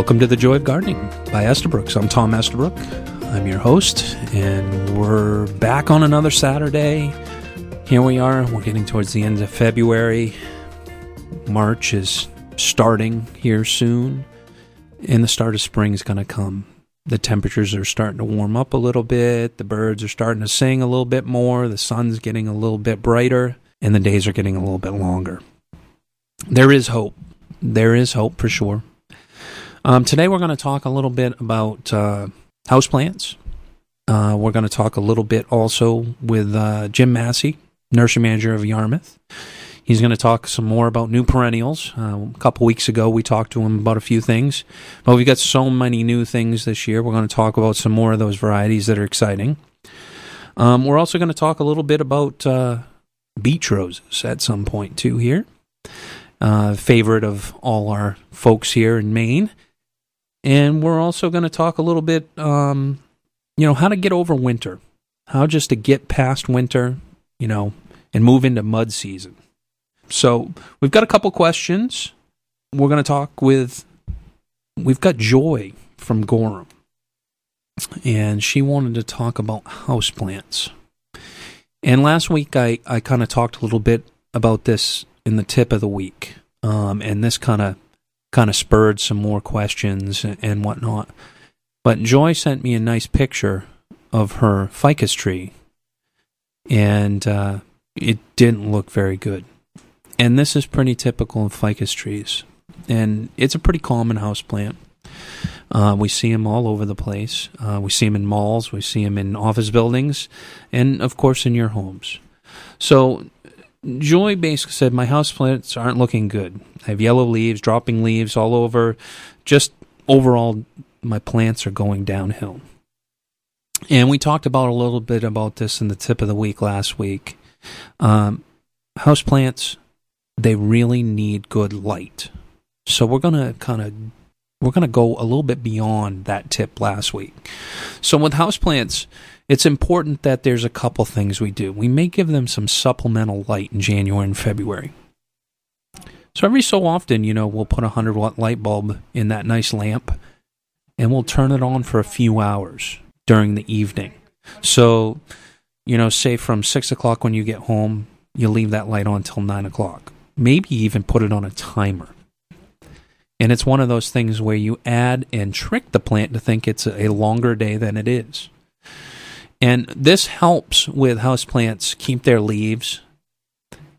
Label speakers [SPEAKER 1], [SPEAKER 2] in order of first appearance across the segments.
[SPEAKER 1] Welcome to the Joy of Gardening by Estabrooks. I'm Tom Estabrook. I'm your host, and we're back on another Saturday. Here we are. We're getting towards the end of February. March is starting here soon, and the start of spring is going to come. The temperatures are starting to warm up a little bit. The birds are starting to sing a little bit more. The sun's getting a little bit brighter, and the days are getting a little bit longer. There is hope. There is hope for sure. Um, today we're going to talk a little bit about uh, houseplants. Uh, we're going to talk a little bit also with uh, Jim Massey, nursery manager of Yarmouth. He's going to talk some more about new perennials. Uh, a couple weeks ago, we talked to him about a few things, but we've got so many new things this year. We're going to talk about some more of those varieties that are exciting. Um, we're also going to talk a little bit about uh, beach roses at some point too here. Uh, favorite of all our folks here in Maine. And we're also going to talk a little bit, um, you know, how to get over winter, how just to get past winter, you know, and move into mud season. So we've got a couple questions. We're going to talk with, we've got Joy from Gorham, and she wanted to talk about houseplants. And last week I, I kind of talked a little bit about this in the tip of the week, um, and this kind of kind of spurred some more questions and whatnot. But Joy sent me a nice picture of her ficus tree, and uh, it didn't look very good. And this is pretty typical of ficus trees, and it's a pretty common house plant. Uh, we see them all over the place. Uh, we see them in malls, we see them in office buildings, and of course in your homes. So Joy basically said, My house plants aren't looking good. I have yellow leaves, dropping leaves all over. Just overall, my plants are going downhill. And we talked about a little bit about this in the tip of the week last week. Um, house plants, they really need good light. So we're going to kind of we're going to go a little bit beyond that tip last week. So with houseplants, it's important that there's a couple things we do. We may give them some supplemental light in January and February. So every so often, you know, we'll put a 100 watt light bulb in that nice lamp and we'll turn it on for a few hours during the evening. So, you know, say from 6 o'clock when you get home, you leave that light on till 9 o'clock. Maybe even put it on a timer. And it's one of those things where you add and trick the plant to think it's a longer day than it is. And this helps with houseplants keep their leaves.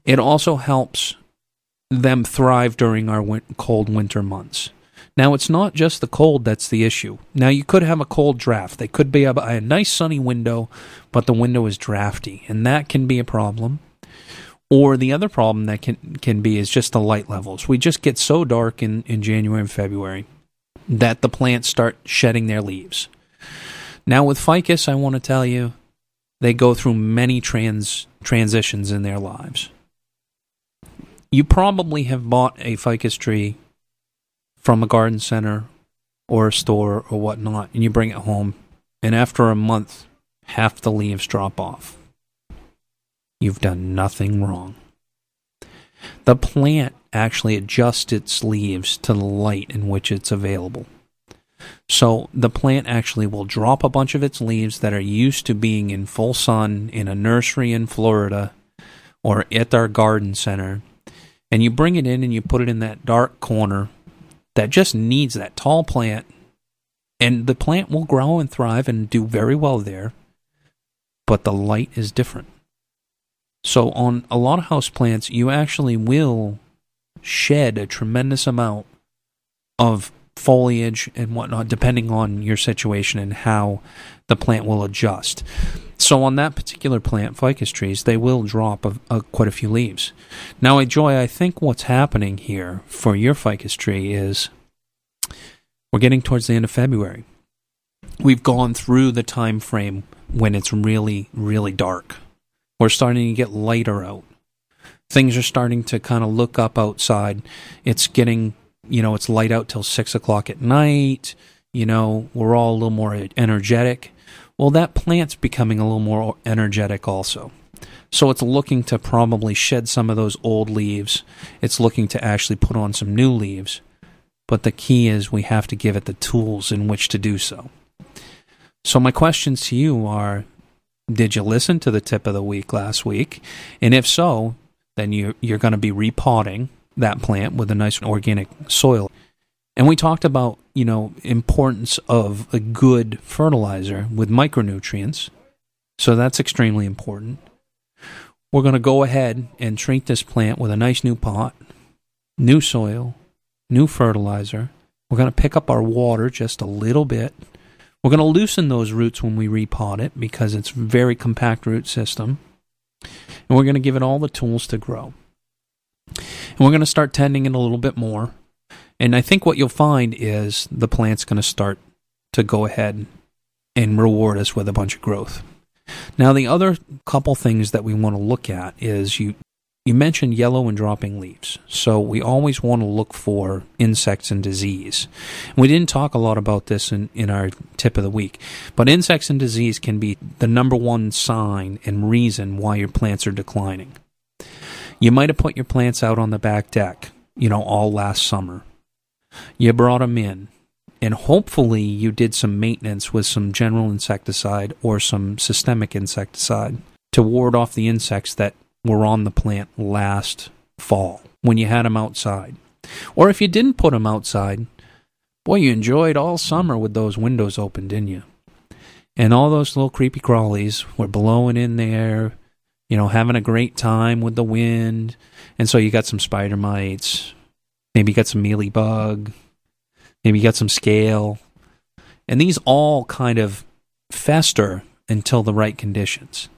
[SPEAKER 1] It also helps them thrive during our cold winter months. Now, it's not just the cold that's the issue. Now, you could have a cold draft. They could be a, a nice sunny window, but the window is drafty, and that can be a problem. Or the other problem that can, can be is just the light levels. We just get so dark in, in January and February that the plants start shedding their leaves. Now with ficus, I want to tell you, they go through many trans transitions in their lives. You probably have bought a ficus tree from a garden center or a store or whatnot, and you bring it home, and after a month, half the leaves drop off. You've done nothing wrong. The plant actually adjusts its leaves to the light in which it's available. So the plant actually will drop a bunch of its leaves that are used to being in full sun in a nursery in Florida or at our garden center. And you bring it in and you put it in that dark corner that just needs that tall plant. And the plant will grow and thrive and do very well there. But the light is different. So on a lot of house plants, you actually will shed a tremendous amount of foliage and whatnot, depending on your situation and how the plant will adjust. So on that particular plant, ficus trees, they will drop a, a, quite a few leaves. Now, Joy, I think what's happening here for your ficus tree is we're getting towards the end of February. We've gone through the time frame when it's really, really dark. We're starting to get lighter out. Things are starting to kind of look up outside. It's getting you know, it's light out till six o'clock at night. You know, we're all a little more energetic. Well, that plant's becoming a little more energetic also. So it's looking to probably shed some of those old leaves. It's looking to actually put on some new leaves. but the key is we have to give it the tools in which to do so. So, my questions to you are Did you listen to the tip of the week last week? And if so, then you, you're going to be repotting that plant with a nice organic soil. And we talked about, you know, importance of a good fertilizer with micronutrients. So that's extremely important. We're going to go ahead and treat this plant with a nice new pot, new soil, new fertilizer. We're going to pick up our water just a little bit. We're going to loosen those roots when we repot it because it's very compact root system. And we're going to give it all the tools to grow. And we're going to start tending it a little bit more. And I think what you'll find is the plant's going to start to go ahead and reward us with a bunch of growth. Now, the other couple things that we want to look at is you you mentioned yellow and dropping leaves. So we always want to look for insects and disease. We didn't talk a lot about this in, in our tip of the week, but insects and disease can be the number one sign and reason why your plants are declining. You might have put your plants out on the back deck, you know, all last summer. You brought them in, and hopefully you did some maintenance with some general insecticide or some systemic insecticide to ward off the insects that were on the plant last fall when you had them outside. Or if you didn't put them outside, boy, you enjoyed all summer with those windows open, didn't you? And all those little creepy crawlies were blowing in there, you know, having a great time with the wind. And so you got some spider mites, maybe you got some mealy bug, maybe you got some scale. And these all kind of fester until the right conditions.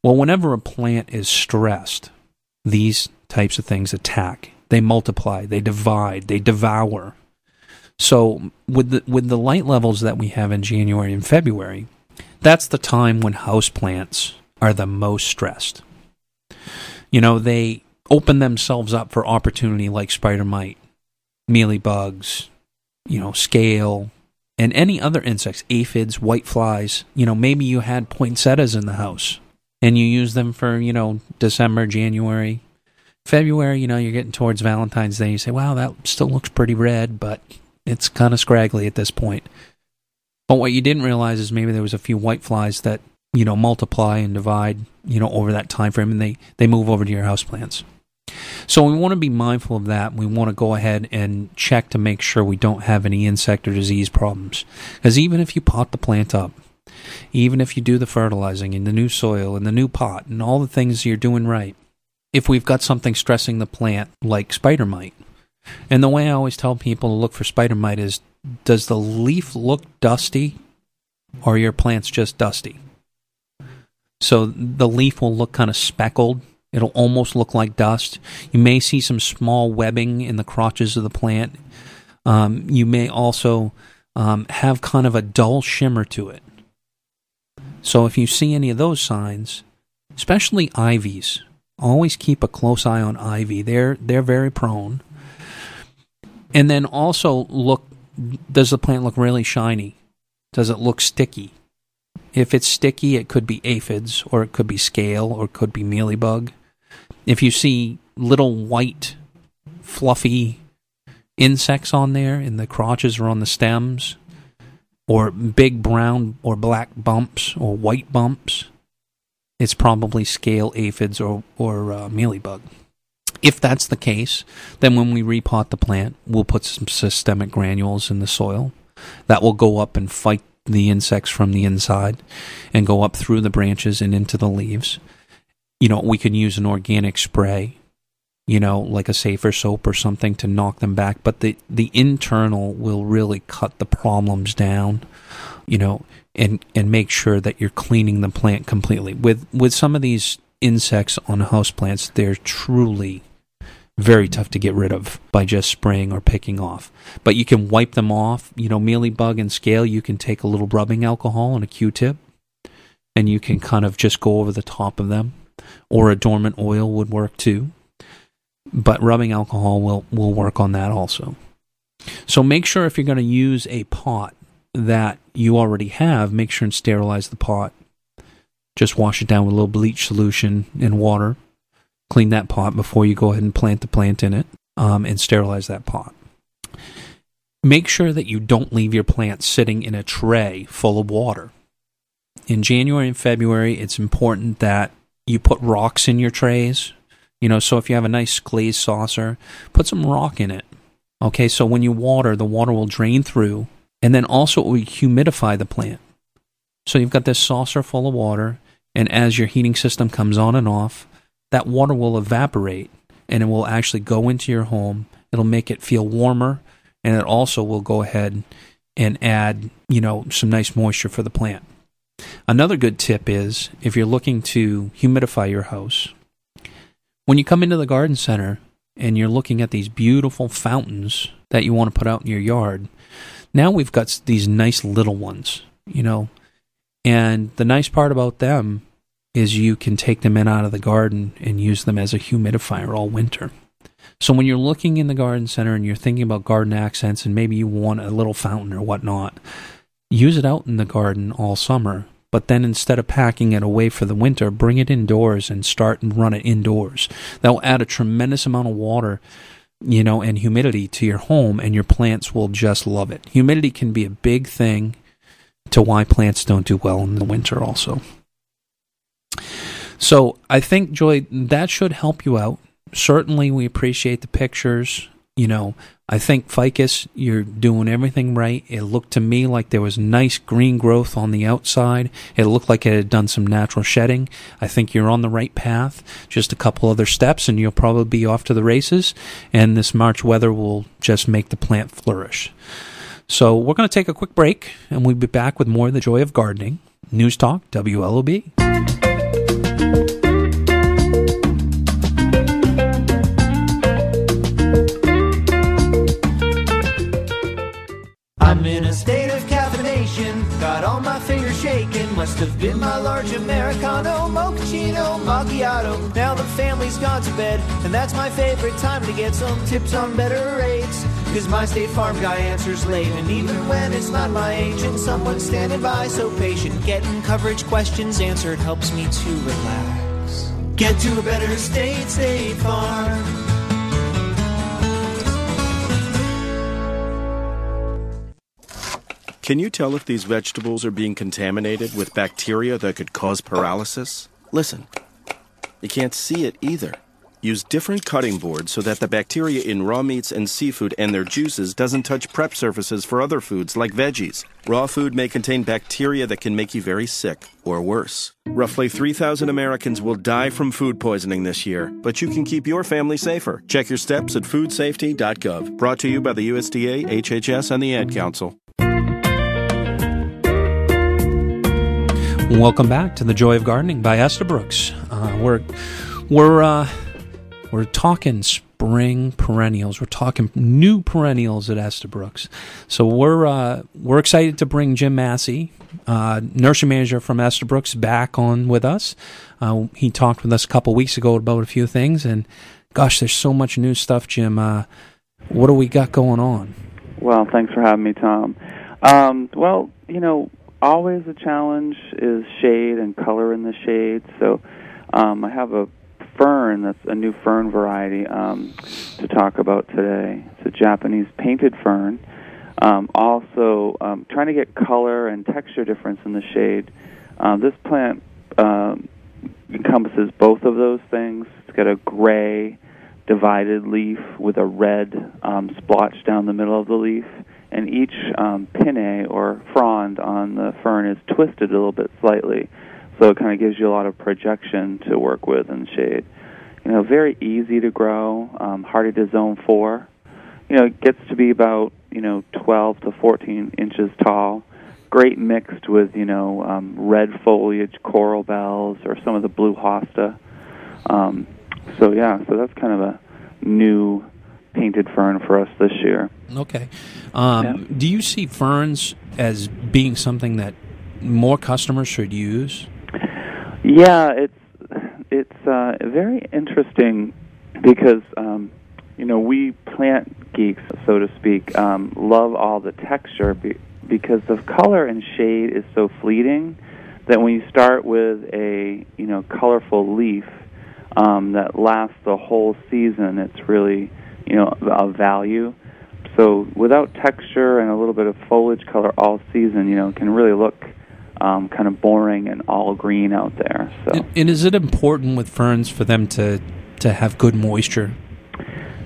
[SPEAKER 1] Well, whenever a plant is stressed, these types of things attack. They multiply, they divide, they devour. So with the with the light levels that we have in January and February, that's the time when house plants are the most stressed. You know, they open themselves up for opportunity like spider mite, mealy bugs, you know, scale, and any other insects, aphids, white flies. You know, maybe you had poinsettias in the house and you use them for, you know, December, January. February, you know, you're getting towards Valentine's Day. You say, wow, that still looks pretty red, but it's kind of scraggly at this point. But what you didn't realize is maybe there was a few white flies that you know multiply and divide you know over that time frame and they they move over to your house plants. So we want to be mindful of that. We want to go ahead and check to make sure we don't have any insect or disease problems. Because even if you pot the plant up even if you do the fertilizing in the new soil and the new pot and all the things you're doing right if we've got something stressing the plant like spider mite and the way i always tell people to look for spider mite is does the leaf look dusty or your plant's just dusty so the leaf will look kind of speckled. It'll almost look like dust. You may see some small webbing in the crotches of the plant. Um, you may also um, have kind of a dull shimmer to it. So if you see any of those signs, especially ivies, always keep a close eye on ivy. They're they're very prone. And then also look does the plant look really shiny? Does it look sticky? If it's sticky, it could be aphids, or it could be scale, or it could be mealybug. If you see little white, fluffy insects on there in the crotches or on the stems, or big brown or black bumps or white bumps, it's probably scale aphids or, or uh, mealybug. If that's the case, then when we repot the plant, we'll put some systemic granules in the soil that will go up and fight the insects from the inside and go up through the branches and into the leaves. You know, we can use an organic spray, you know, like a safer soap or something to knock them back, but the the internal will really cut the problems down, you know, and and make sure that you're cleaning the plant completely. With with some of these insects on house plants, they're truly very tough to get rid of by just spraying or picking off. But you can wipe them off. You know, mealy bug and scale, you can take a little rubbing alcohol and a Q-tip, and you can kind of just go over the top of them. Or a dormant oil would work too. But rubbing alcohol will, will work on that also. So make sure if you're going to use a pot that you already have, make sure and sterilize the pot. Just wash it down with a little bleach solution and water clean that pot before you go ahead and plant the plant in it um, and sterilize that pot. make sure that you don't leave your plant sitting in a tray full of water. In January and February, it's important that you put rocks in your trays. You know, so if you have a nice glazed saucer, put some rock in it. Okay, so when you water, the water will drain through, and then also it will humidify the plant. So you've got this saucer full of water, and as your heating system comes on and off, that water will evaporate and it will actually go into your home. It'll make it feel warmer, and it also will go ahead and add, you know, some nice moisture for the plant. Another good tip is if you're looking to humidify your house, when you come into the garden center and you're looking at these beautiful fountains that you want to put out in your yard, now we've got these nice little ones, you know. And the nice part about them is you can take them in out of the garden and use them as a humidifier all winter. So when you're looking in the garden center and you're thinking about garden accents and maybe you want a little fountain or whatnot, use it out in the garden all summer. But then instead of packing it away for the winter, bring it indoors and start and run it indoors. That will add a tremendous amount of water, you know, and humidity to your home, and your plants will just love it. Humidity can be a big thing to why plants don't do well in the winter, also. So I think, Joy, that should help you out. Certainly, we appreciate the pictures. You know, I think ficus, you're doing everything right. It looked to me like there was nice green growth on the outside. It looked like it had done some natural shedding. I think you're on the right path. Just a couple other steps, and you'll probably be off to the races. And this March weather will just make the plant flourish. So we're going to take a quick break, and we'll be back with more of the joy of gardening. News Talk, WLOB.
[SPEAKER 2] I'm in a state of caffeination, got all my fingers. Must have been my large Americano, mochaccino, macchiato. Now the family's gone to bed, and that's my favorite time to get some tips on better rates. Cause my State Farm guy answers late, and even when it's not my agent, someone's standing by so patient. Getting coverage questions answered helps me to relax. Get to a better state, State Farm.
[SPEAKER 3] Can you tell if these vegetables are being contaminated with bacteria that could cause paralysis? Listen. You can't see it either. Use different cutting boards so that the bacteria in raw meats and seafood and their juices doesn't touch prep surfaces for other foods like veggies. Raw food may contain bacteria that can make you very sick or worse. Roughly 3,000 Americans will die from food poisoning this year, but you can keep your family safer. Check your steps at foodsafety.gov. Brought to you by the USDA, HHS, and the Ad Council.
[SPEAKER 1] Welcome back to the Joy of Gardening by Estabrooks. Uh, we're we're uh, we're talking spring perennials. We're talking new perennials at Esther Estabrooks. So we're uh, we're excited to bring Jim Massey, uh, nursery manager from Esther Estabrooks, back on with us. Uh, he talked with us a couple weeks ago about a few things, and gosh, there's so much new stuff, Jim. Uh, what do we got going on?
[SPEAKER 4] Well, thanks for having me, Tom. Um, well, you know, always a challenge is shade and color in the shade. So um, I have a fern that's a new fern variety um, to talk about today. It's a Japanese painted fern. Um, also, um, trying to get color and texture difference in the shade. Uh, this plant um, encompasses both of those things. It's got a gray divided leaf with a red um, splotch down the middle of the leaf and each um, pinnae or frond on the fern is twisted a little bit slightly, so it kind of gives you a lot of projection to work with in shade. You know, very easy to grow, um, hardy to zone four. You know, it gets to be about you know 12 to 14 inches tall. Great mixed with you know um, red foliage, coral bells, or some of the blue hosta. Um, so yeah, so that's kind of a new painted fern for us this year.
[SPEAKER 1] Okay. Um,
[SPEAKER 4] Yeah.
[SPEAKER 1] Do you see ferns as being something that more customers should use?
[SPEAKER 4] Yeah, it's it's uh, very interesting because um, you know we plant geeks, so to speak, um, love all the texture be- because the color and shade is so fleeting that when you start with a you know colorful leaf um, that lasts the whole season, it's really you know of value. so without texture and a little bit of foliage color all season, you know, can really look um, kind of boring and all green out there. So.
[SPEAKER 1] And, and is it important with ferns for them to to have good moisture?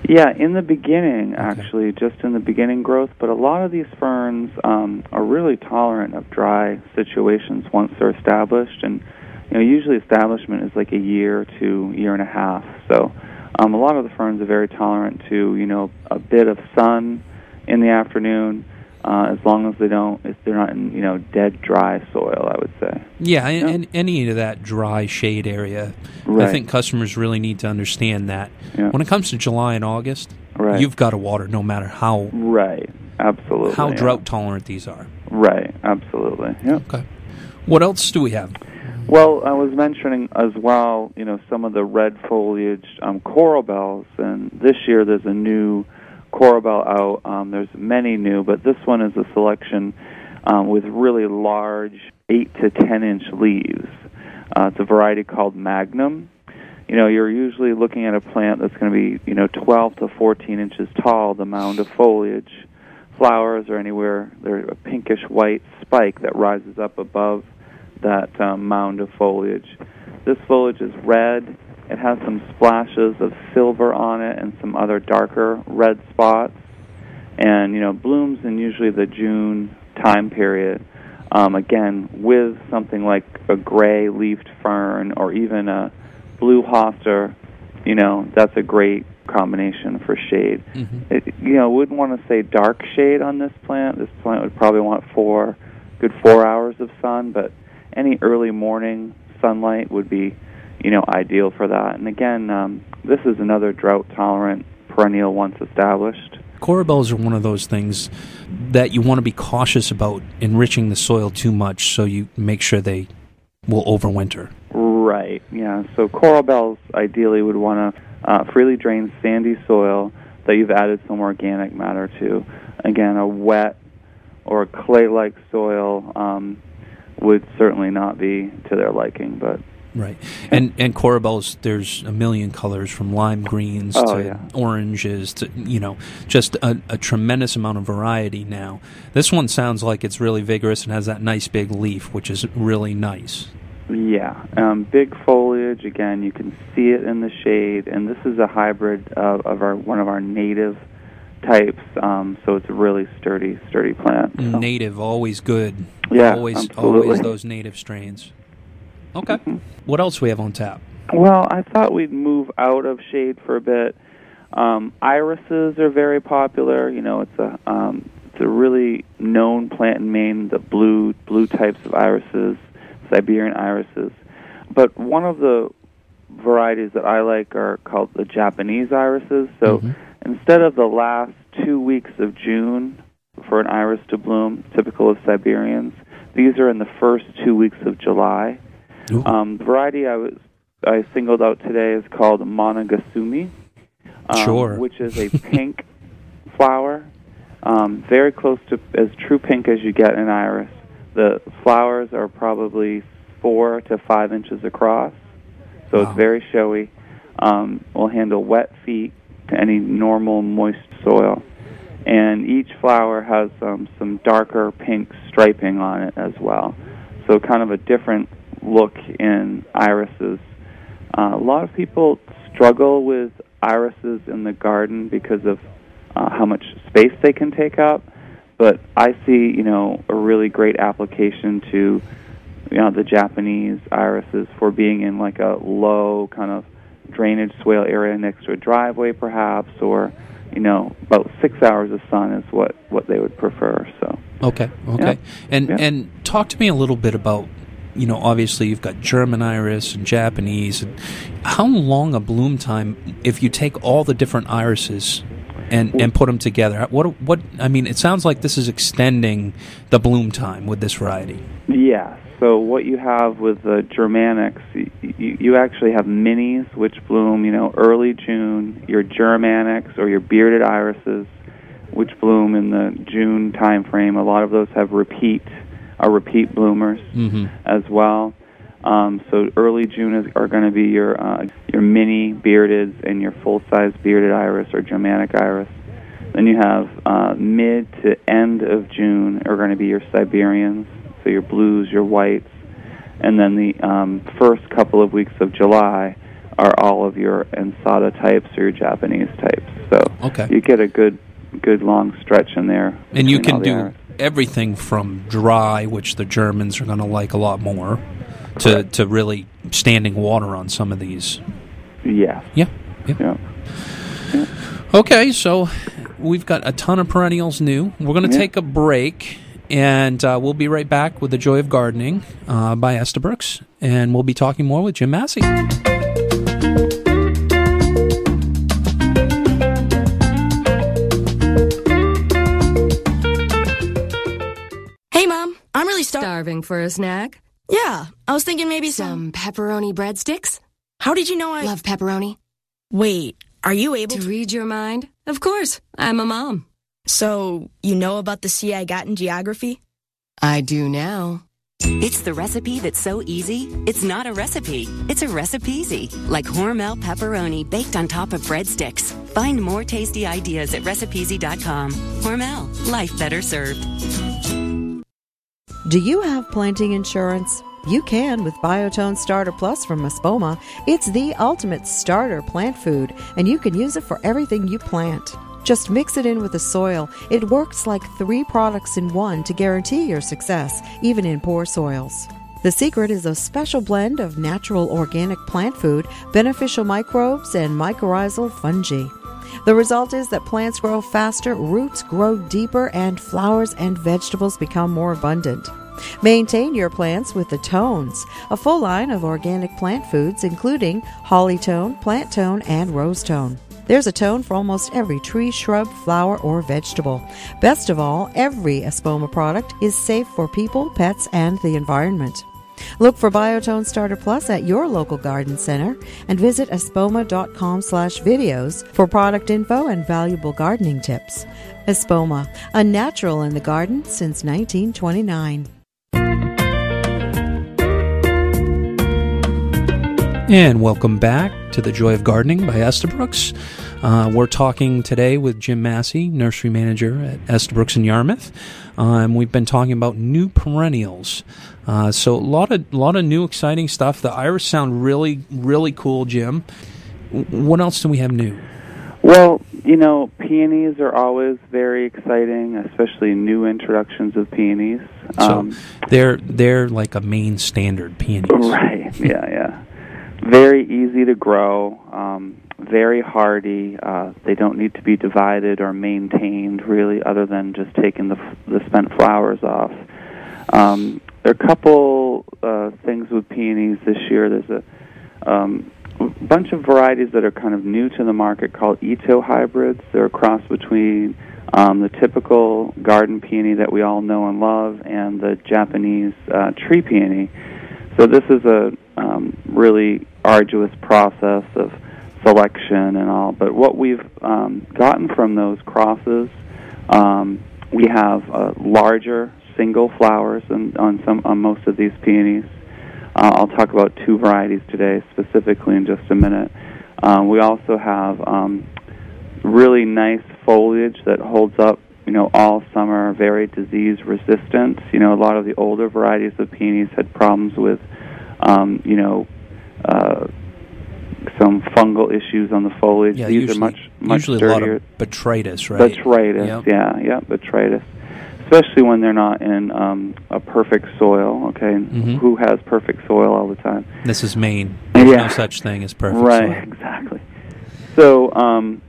[SPEAKER 4] Yeah, in the beginning, actually, just in the beginning growth. But a lot of these ferns um, are really tolerant of dry situations once they're established, and you know, usually establishment is like a year to year and a half. So, um, a lot of the ferns are very tolerant to you know a bit of sun in the afternoon, uh, as long as they don't, if they're not in you know dead dry soil, I would say.
[SPEAKER 1] Yeah, and, and any of that dry shade area,
[SPEAKER 4] Right.
[SPEAKER 1] I think customers really need to understand that
[SPEAKER 4] Yeah.
[SPEAKER 1] when it comes to July and August,
[SPEAKER 4] Right.
[SPEAKER 1] you've got to water no matter how
[SPEAKER 4] Right. Absolutely.
[SPEAKER 1] how
[SPEAKER 4] yeah.
[SPEAKER 1] drought tolerant these are.
[SPEAKER 4] Right. Absolutely. Yep.
[SPEAKER 1] Okay. What else do we have?
[SPEAKER 4] Well, I was mentioning as well, you know, some of the red foliage um, coral bells, and this year there's a new coral bell out. Um, there's many new, but this one is a selection um, with really large, eight to ten inch leaves. Uh, it's a variety called Magnum. You know, you're usually looking at a plant that's going to be, you know, 12 to 14 inches tall. The mound of foliage, flowers are anywhere. They're a pinkish white spike that rises up above that um, mound of foliage. This foliage is red. It has some splashes of silver on it and some other darker red spots. And, you know, blooms in usually the June time period. Um, again, with something like a gray leafed fern or even a blue hosta, you know, that's a great combination for shade.
[SPEAKER 1] Mm-hmm.
[SPEAKER 4] It, you know, wouldn't want to say dark shade on this plant. This plant would probably want four, good four hours of sun, but any early morning sunlight would be, you know, ideal for that. And again, um, this is another drought tolerant perennial once established.
[SPEAKER 1] Coral bells are one of those things that you want to be cautious about enriching the soil too much so you make sure they will overwinter.
[SPEAKER 4] Right. Yeah. So coral bells ideally would want to uh, freely drain sandy soil that you've added some organic matter to. Again, a wet or a clay-like soil um, would certainly not be to their liking. But
[SPEAKER 1] Right. And and coral bells, there's a million colors from lime greens
[SPEAKER 4] Oh,
[SPEAKER 1] to
[SPEAKER 4] yeah.
[SPEAKER 1] oranges to you know just a, a tremendous amount of variety now. This one sounds like it's really vigorous and has that nice big leaf, which is really nice.
[SPEAKER 4] yeah, um, big foliage. Again, you can see it in the shade, and this is a hybrid of, of our one of our native types. Um, so it's a really sturdy, sturdy plant. So.
[SPEAKER 1] Native, always good.
[SPEAKER 4] Yeah,
[SPEAKER 1] always
[SPEAKER 4] absolutely.
[SPEAKER 1] always those native strains. Okay. What else we have on tap?
[SPEAKER 4] Well, I thought we'd move out of shade for a bit. Um, irises are very popular. You know, it's a um, it's a really known plant in Maine. The blue blue types of irises, Siberian irises. But one of the varieties that I like are called the Japanese irises. So
[SPEAKER 1] Mhm.
[SPEAKER 4] Instead of the last two weeks of June for an iris to bloom, typical of Siberians, these are in the first two weeks of July. Um, the variety I was I singled out today is called Momogasumi, um,
[SPEAKER 1] Sure.
[SPEAKER 4] which is a pink flower, um, very close to as true pink as you get in iris. The flowers are probably four to five inches across, so
[SPEAKER 1] Wow.
[SPEAKER 4] it's very showy. Um, will handle wet feet to any normal moist soil, and each flower has um, some darker pink striping on it as well. So kind of a different look in irises. Uh, a lot of people struggle with irises in the garden because of uh, how much space they can take up. But I see, you know, a really great application to, you know, the Japanese irises for being in like a low kind of drainage swale area next to a driveway, perhaps, or you know, about six hours of sun is what what they would prefer. So.
[SPEAKER 1] Okay. Okay. And
[SPEAKER 4] Yeah.
[SPEAKER 1] and talk to me a little bit about you know obviously you've got German iris and Japanese and how long a bloom time if you take all the different irises and and put them together what what I mean it sounds like this is extending the bloom time with this variety.
[SPEAKER 4] Yeah. So what you have with the Germanics, you, you actually have minis which bloom, you know, early June. Your Germanics or your bearded irises, which bloom in the June time frame. A lot of those have repeat, are repeat bloomers
[SPEAKER 1] Mhm.
[SPEAKER 4] as well. Um, so early June is, are going to be your uh, your mini beardeds and your full size bearded iris or Germanic iris. Then you have uh, mid to end of June are going to be your Siberians, so your blues, your whites, and then the um, first couple of weeks of July are all of your Ensata types or your Japanese types. So
[SPEAKER 1] Okay.
[SPEAKER 4] you get a good good long stretch in there.
[SPEAKER 1] And you can do everything from dry, which the Germans are going to like a lot more, to to really standing water on some of these.
[SPEAKER 4] Yes.
[SPEAKER 1] Yeah. yeah.
[SPEAKER 4] Yeah.
[SPEAKER 1] Okay, so we've got a ton of perennials new. We're going to
[SPEAKER 4] Yeah.
[SPEAKER 1] take a break, and uh, we'll be right back with The Joy of Gardening uh, by Estabrooks, and we'll be talking more with Jim Massey.
[SPEAKER 5] Hey, Mom. I'm really star-
[SPEAKER 6] Starving for a snack?
[SPEAKER 5] Yeah, I was thinking maybe some.
[SPEAKER 6] Some pepperoni breadsticks?
[SPEAKER 5] How did you know I.
[SPEAKER 6] Love pepperoni?
[SPEAKER 5] Wait, are you able
[SPEAKER 6] To
[SPEAKER 5] to.
[SPEAKER 6] read your mind? Of course. I'm a mom.
[SPEAKER 5] So, you know about the C I got in geography?
[SPEAKER 6] I do now.
[SPEAKER 7] It's the recipe that's so easy, it's not a recipe. It's a recipe like Hormel pepperoni baked on top of breadsticks. Find more tasty ideas at recipeasy.com. Hormel, life better served.
[SPEAKER 8] Do you have planting insurance? You can with Biotone Starter Plus from Espoma. It's the ultimate starter plant food, and you can use it for everything you plant. Just mix it in with the soil. It works like three products in one to guarantee your success, even in poor soils. The secret is a special blend of natural organic plant food, beneficial microbes, and mycorrhizal fungi. The result is that plants grow faster, roots grow deeper, and flowers and vegetables become more abundant. Maintain your plants with the Tones, a full line of organic plant foods including holly tone, plant tone, and rose tone. There's a tone for almost every tree, shrub, flower, or vegetable. Best of all, every Espoma product is safe for people, pets, and the environment. Look for Biotone Starter Plus at your local garden center and visit espoma.com slash videos for product info and valuable gardening tips. Espoma, a natural in the garden since 1929.
[SPEAKER 1] And welcome back to The Joy of Gardening by Estabrooks. Uh, we're talking today with Jim Massey, nursery manager at Estabrooks in Yarmouth. Um, we've been talking about new perennials. Uh, so a lot of lot of new exciting stuff. The iris sound really really cool, Jim. What else do we have new?
[SPEAKER 4] Well, you know, peonies are always very exciting, especially new introductions of peonies.
[SPEAKER 1] So they're they're like a main standard peonies.
[SPEAKER 4] Right. Yeah, yeah. Very easy to grow. Um, very hardy. Uh, they don't need to be divided or maintained, really, other than just taking the the spent flowers off. Um, there are a couple uh, things with peonies this year. There's a um, bunch of varieties that are kind of new to the market called Itoh hybrids. They're a cross between um, the typical garden peony that we all know and love and the Japanese uh, tree peony. So this is a um, really arduous process of selection and all. But what we've um, gotten from those crosses, um, we have uh, larger single flowers on, on some on most of these peonies. Uh, I'll talk about two varieties today specifically in just a minute. Um, we also have um, really nice foliage that holds up, you know, all summer, very disease resistant. You know, a lot of the older varieties of peonies had problems with, um, you know, uh, some fungal issues on the foliage.
[SPEAKER 1] Yeah,
[SPEAKER 4] These
[SPEAKER 1] usually,
[SPEAKER 4] are much much
[SPEAKER 1] usually a lot of botrytis, right?
[SPEAKER 4] Botrytis,
[SPEAKER 1] Yep.
[SPEAKER 4] yeah, yeah, botrytis. Especially when they're not in um, a perfect soil. Okay,
[SPEAKER 1] Mhm.
[SPEAKER 4] who has perfect soil all the time?
[SPEAKER 1] This is Maine. There's
[SPEAKER 4] Yeah.
[SPEAKER 1] no such thing as perfect
[SPEAKER 4] right,
[SPEAKER 1] soil.
[SPEAKER 4] exactly. So, um,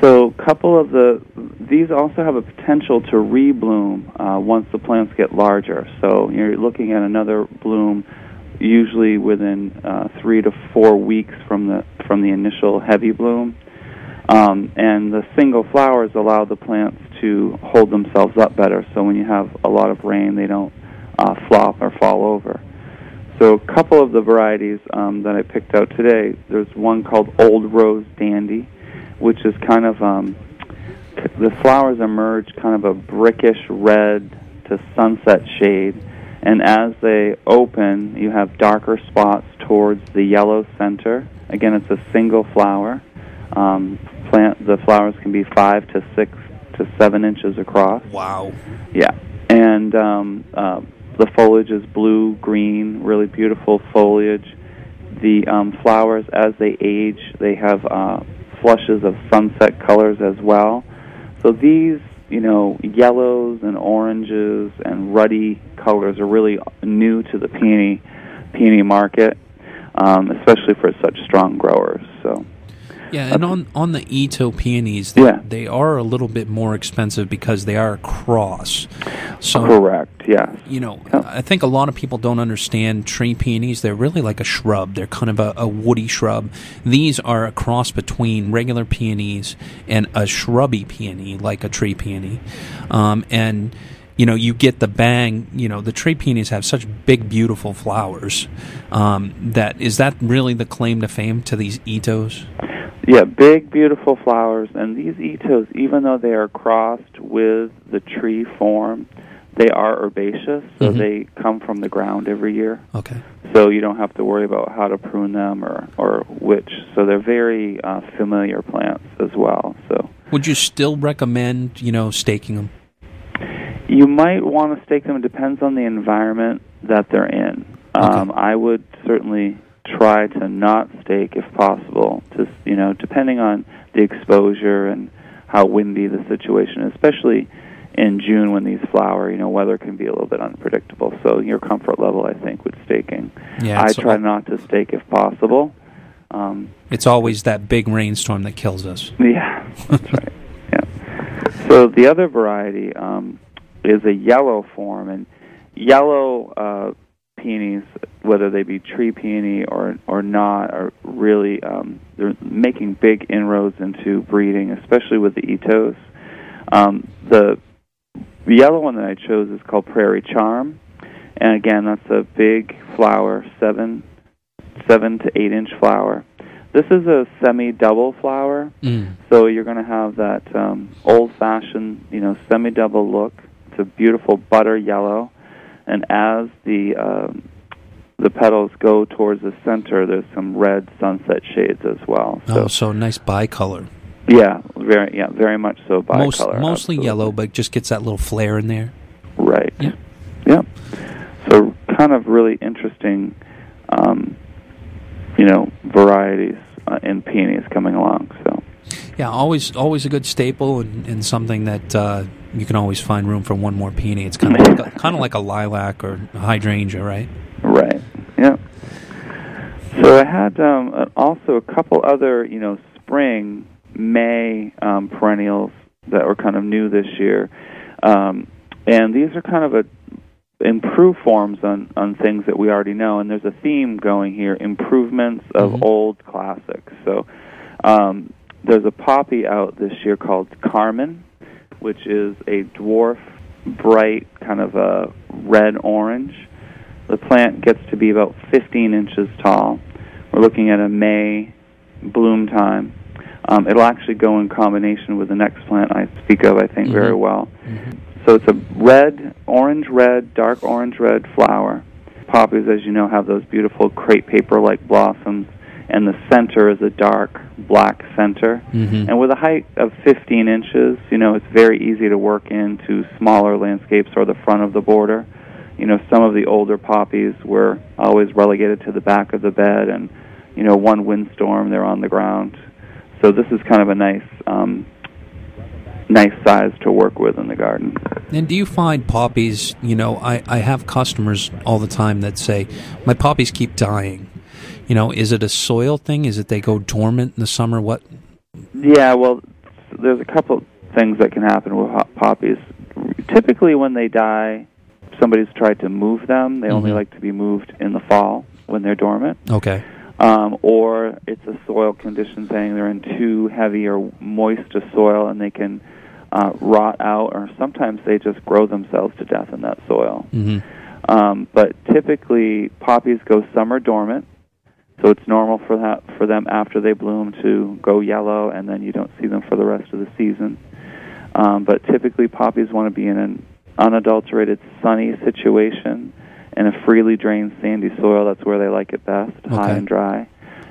[SPEAKER 4] so a couple of the these also have a potential to rebloom uh, once the plants get larger. So you're looking at another bloom, usually within uh, three to four weeks from the from the initial heavy bloom. Um, and the single flowers allow the plants to hold themselves up better. So when you have a lot of rain, they don't uh, flop or fall over. So a couple of the varieties um, that I picked out today, there's one called Old Rose Dandy, which is kind of um, the flowers emerge kind of a brickish red to sunset shade, and as they open, you have darker spots towards the yellow center. Again, it's a single flower. Um, plant the flowers can be five to six to seven inches across.
[SPEAKER 1] Wow.
[SPEAKER 4] Yeah, and um, uh, the foliage is blue, green, really beautiful foliage. The um, flowers, as they age, they have uh, flushes of sunset colors as well. So these, you know, yellows and oranges and ruddy colors are really new to the peony peony market, um, especially for such strong growers. So.
[SPEAKER 1] Yeah, and on on the Itoh peonies, they,
[SPEAKER 4] Yeah.
[SPEAKER 1] they are a little bit more expensive because they are a cross. So
[SPEAKER 4] Correct. Yes.
[SPEAKER 1] you know,
[SPEAKER 4] Yeah.
[SPEAKER 1] I think a lot of people don't understand tree peonies. They're really like a shrub. They're kind of a, a woody shrub. These are a cross between regular peonies and a shrubby peony, like a tree peony. Um, and you know, you get the bang. You know, the tree peonies have such big, beautiful flowers. Um, that is that really the claim to fame to these Itohs?
[SPEAKER 4] Yeah, big, beautiful flowers. And these itohs, even though they are crossed with the tree form, they are herbaceous, so
[SPEAKER 1] Mhm.
[SPEAKER 4] they come from the ground every year.
[SPEAKER 1] Okay.
[SPEAKER 4] So you don't have to worry about how to prune them or, or which. So they're very uh, familiar plants as well. So
[SPEAKER 1] Would you still recommend, you know, staking them?
[SPEAKER 4] You might want to stake them. It depends on the environment that they're in. Um, I would certainly try to not stake if possible. Just you know, depending on the exposure and how windy the situation is, especially in June when these flower. You know, weather can be a little bit unpredictable. So your comfort level, I think, with staking.
[SPEAKER 1] Yeah,
[SPEAKER 4] I try not to stake if possible. Um,
[SPEAKER 1] it's always that big rainstorm that kills us.
[SPEAKER 4] yeah, that's right. Yeah. So the other variety um, is a yellow form, and yellow uh, peonies, whether they be tree peony or or not, are really um, they're making big inroads into breeding, especially with the itohs. Um, the yellow one that I chose is called Prairie Charm, and again, that's a big flower, seven seven to eight inch flower. This is a semi-double flower,
[SPEAKER 1] Mm.
[SPEAKER 4] so you're going to have that um, old-fashioned, you know, semi-double look. It's a beautiful butter yellow, and as the um, the petals go towards the center, there's some red sunset shades as well. So
[SPEAKER 1] Oh, so nice bicolor.
[SPEAKER 4] yeah, very yeah, very much so bicolor.
[SPEAKER 1] Most, mostly
[SPEAKER 4] absolutely.
[SPEAKER 1] yellow, but just gets that little flare in there.
[SPEAKER 4] Right.
[SPEAKER 1] Yeah.
[SPEAKER 4] Yeah. So kind of really interesting, um, you know, varieties uh, in peonies coming along. So
[SPEAKER 1] Yeah, always always a good staple and, and something that uh, you can always find room for one more peony. It's kind of like a, kind of like a lilac or a hydrangea, right?
[SPEAKER 4] right. Yeah. So I had um, also a couple other, you know, spring May um, perennials that were kind of new this year, um, and these are kind of a improved forms on on things that we already know. And there's a theme going here: improvements of
[SPEAKER 1] Mhm.
[SPEAKER 4] old classics. So um, there's a poppy out this year called Carmen, which is a dwarf, bright kind of a red orange. The plant gets to be about 15 inches tall. We're looking at a May bloom time. Um, it'll actually go in combination with the next plant I speak of, I think, very
[SPEAKER 1] Mhm.
[SPEAKER 4] well. So it's a red, orange red, dark orange red flower. Poppies, as you know, have those beautiful crepe paper like blossoms, and the center is a dark black center.
[SPEAKER 1] Mm-hmm.
[SPEAKER 4] And with a height of 15 inches, you know, it's very easy to work into smaller landscapes or the front of the border. You know, some of the older poppies were always relegated to the back of the bed, and, you know, one windstorm, they're on the ground. So this is kind of a nice, um, nice size to work with in the garden.
[SPEAKER 1] And do you find poppies? You know, I, I have customers all the time that say my poppies keep dying. You know, is it a soil thing? Is it they go dormant in the summer? What?
[SPEAKER 4] Yeah, well, there's a couple things that can happen with poppies. Typically, when they die, somebody's tried to move them. They only
[SPEAKER 1] Mhm.
[SPEAKER 4] like to be moved in the fall when they're dormant.
[SPEAKER 1] Okay.
[SPEAKER 4] Um, or it's a soil condition thing. They're in too heavy or moist a soil and they can uh, rot out, or sometimes they just grow themselves to death in that soil.
[SPEAKER 1] Mm-hmm.
[SPEAKER 4] Um, but typically, poppies go summer dormant, so it's normal for that for them after they bloom to go yellow, and then you don't see them for the rest of the season. Um, but typically, poppies want to be in an unadulterated, sunny situation in a freely drained, sandy soil. That's where they like it best, high and dry.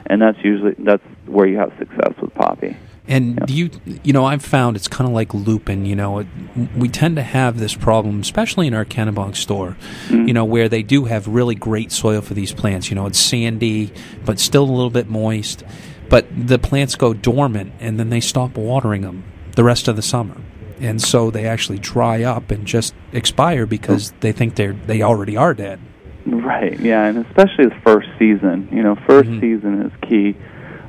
[SPEAKER 4] and that's usually that's where you have success with poppy.
[SPEAKER 1] And do you, you know, I've found it's kind of like lupin. You know, it, we tend to have this problem, especially in our Kennebunk store.
[SPEAKER 4] Mm-hmm.
[SPEAKER 1] You know, where they do have really great soil for these plants. You know, it's sandy, but still a little bit moist. But the plants go dormant, and then they stop watering them the rest of the summer, and so they actually dry up and just expire because they think they're they already are dead.
[SPEAKER 4] Right. Yeah, and especially the first season. You know, 1st
[SPEAKER 1] Mhm.
[SPEAKER 4] season is key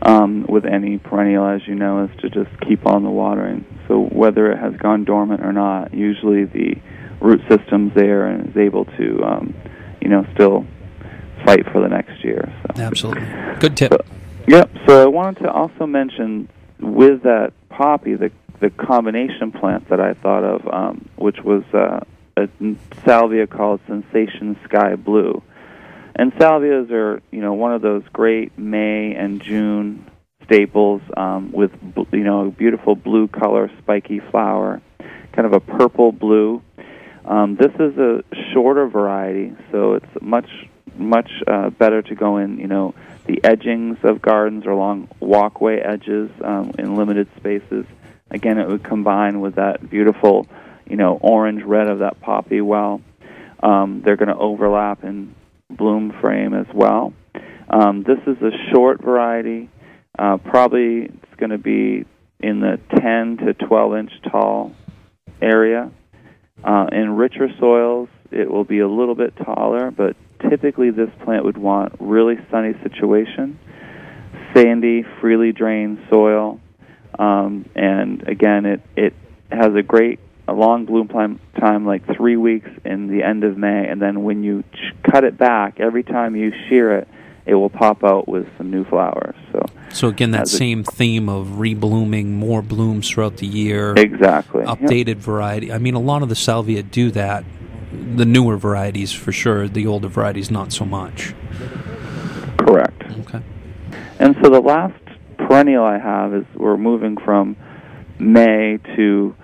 [SPEAKER 4] um, with any perennial, as you know, is to just keep on the watering. So whether it has gone dormant or not, usually the root system's there and is able to, um, you know, still fight for the next year. So.
[SPEAKER 1] Absolutely, good tip.
[SPEAKER 4] So, yep. So I wanted to also mention with that poppy, the the combination plant that I thought of, um, which was uh, a salvia called Sensation Sky Blue. And salvias are, you know, one of those great May and June staples um, with, you know, beautiful blue color, spiky flower, kind of a purple blue. Um, this is a shorter variety, so it's much much uh, better to go in, you know, the edgings of gardens or along walkway edges um, in limited spaces. Again, it would combine with that beautiful, you know, orange red of that poppy well. Um, they're going to overlap in bloom frame as well. Um, this is a short variety. Uh, probably it's going to be in the 10 to 12 inch tall area. Uh, in richer soils, it will be a little bit taller, but typically this plant would want really sunny situation, sandy, freely drained soil, um, and again, it it has a great a long bloom time, time like three weeks in the end of May, and then when you ch- cut it back, every time you shear it, it will pop out with some new flowers. So
[SPEAKER 1] So again, that same theme of reblooming, more blooms throughout the year.
[SPEAKER 4] exactly, Yep.
[SPEAKER 1] updated variety. I mean, a lot of the salvia do that. The newer varieties, for sure. The older varieties, not so much.
[SPEAKER 4] correct.
[SPEAKER 1] Okay.
[SPEAKER 4] And so the last perennial I have is we're moving from May to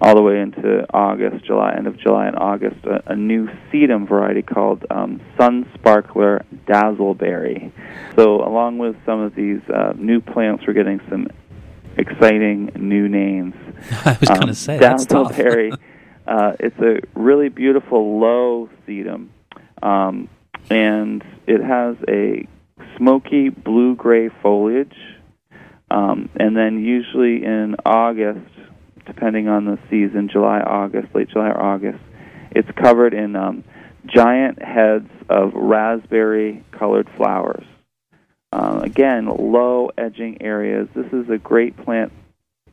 [SPEAKER 4] all the way into August, July, end of July and August, a, a new sedum variety called um, Sun Sparkler Dazzleberry. So along with some of these uh, new plants, we're getting some exciting new names.
[SPEAKER 1] I was
[SPEAKER 4] Um,
[SPEAKER 1] going to say that's tough.
[SPEAKER 4] Dazzleberry. uh, it's a really beautiful low sedum, um, and it has a smoky blue gray foliage. Um, and then usually in August, depending on the season, July, August, late July or August, it's covered in um, giant heads of raspberry colored flowers. Uh, again, low edging areas. This is a great plant.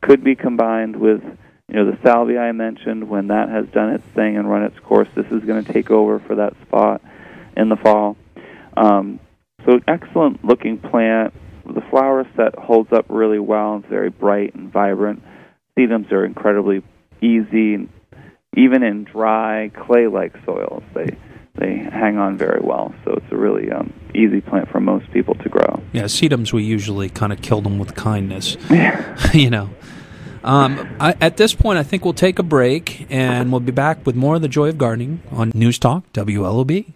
[SPEAKER 4] Could be combined with, you know, the salvia I mentioned. When that has done its thing and run its course, this is going to take over for that spot in the fall. Um, so, excellent looking plant. The flower set holds up really well. It's very bright and vibrant. Sedums are incredibly easy, even in dry clay-like soils, they they hang on very well. So it's a really um, easy plant for most people to grow.
[SPEAKER 1] Yeah, sedums we usually kind of kill them with kindness. you know. Um, I, at this point, I think we'll take a break, and we'll be back with more of the joy of gardening on News Talk WLOB.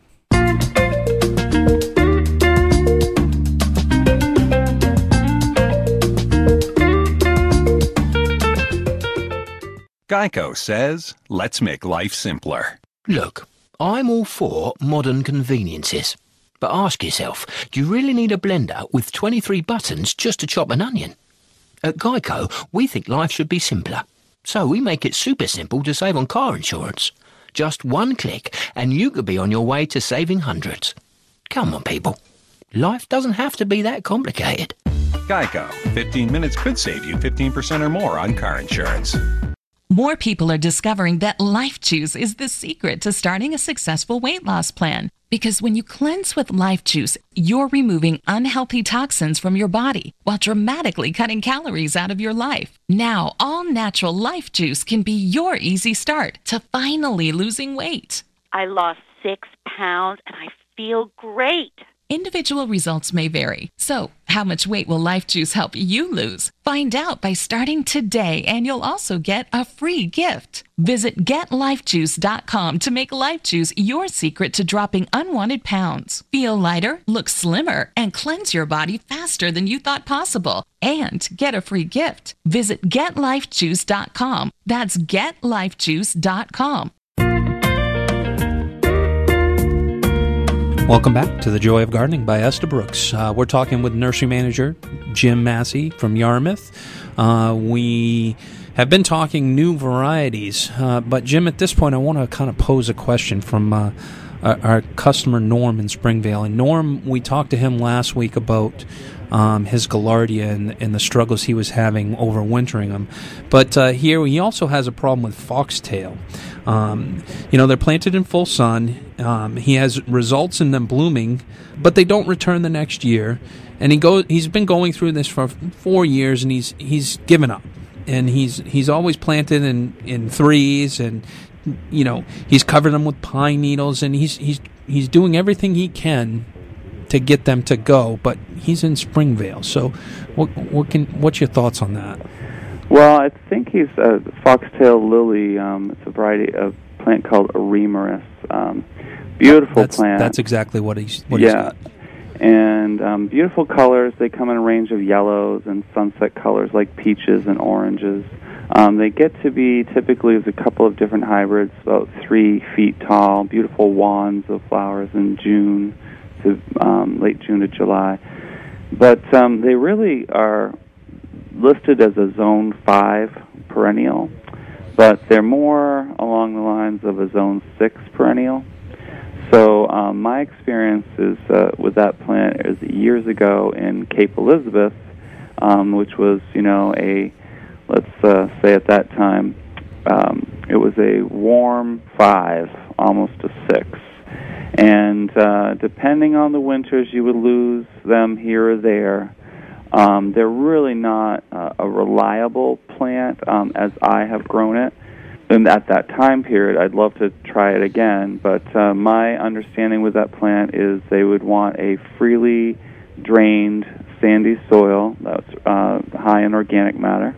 [SPEAKER 9] Geico says, let's make life simpler.
[SPEAKER 10] Look, I'm all for modern conveniences. But ask yourself, do you really need a blender with 23 buttons just to chop an onion? At Geico, we think life should be simpler. So we make it super simple to save on car insurance. Just one click and you could be on your way to saving hundreds. Come on, people. Life doesn't have to be that complicated.
[SPEAKER 9] Geico. 15 minutes could save you 15% or more on car insurance.
[SPEAKER 11] More people are discovering that Life Juice is the secret to starting a successful weight loss plan. Because when you cleanse with Life Juice, you're removing unhealthy toxins from your body while dramatically cutting calories out of your life. Now, all natural Life Juice can be your easy start to finally losing weight.
[SPEAKER 12] I lost six pounds and I feel great.
[SPEAKER 11] Individual results may vary. So, how much weight will Life Juice help you lose? Find out by starting today, and you'll also get a free gift. Visit getlifejuice.com to make Life Juice your secret to dropping unwanted pounds. Feel lighter, look slimmer, and cleanse your body faster than you thought possible. And get a free gift. Visit getlifejuice.com. That's getlifejuice.com.
[SPEAKER 1] Welcome back to The Joy of Gardening by Estabrooks. Uh, we're talking with nursery manager Jim Massey from Yarmouth. Uh, we have been talking new varieties, uh, but Jim, at this point, I want to kind of pose a question from uh, our, our, customer Norm in Springvale. And Norm, we talked to him last week about um, his Gaillardia and, and, the struggles he was having overwintering them. But uh, here he also has a problem with foxtail. Um, you know, they're planted in full sun. Um, he has results in them blooming, but they don't return the next year. And he go, he's been going through this for four years, and he's he's given up. And he's he's always planted in, in threes, and you know he's covered them with pine needles, and he's he's he's doing everything he can to get them to go. But he's in Springvale, so what what can what's your thoughts on that?
[SPEAKER 4] Well, I think he's a foxtail lily. Um, it's a variety of plant called Eremurus. Um, beautiful
[SPEAKER 1] that's,
[SPEAKER 4] plant.
[SPEAKER 1] That's exactly what he's what
[SPEAKER 4] yeah.
[SPEAKER 1] he's got.
[SPEAKER 4] And um, beautiful colors. They come in a range of yellows and sunset colors like peaches and oranges. Um, they get to be typically there's a couple of different hybrids, about three feet tall. Beautiful wands of flowers in June to um, late June to July. But um, they really are listed as a Zone 5 perennial, but they're more along the lines of a Zone 6 perennial. So um, my experience is uh, with that plant is years ago in Cape Elizabeth, um, which was you know a let's uh, say at that time um, it was a warm five, almost a six, and uh, depending on the winters, you would lose them here or there. Um, they're really not uh, a reliable plant um, as I have grown it. And at that time period, I'd love to try it again. But uh, my understanding with that plant is they would want a freely drained sandy soil that's uh, high in organic matter.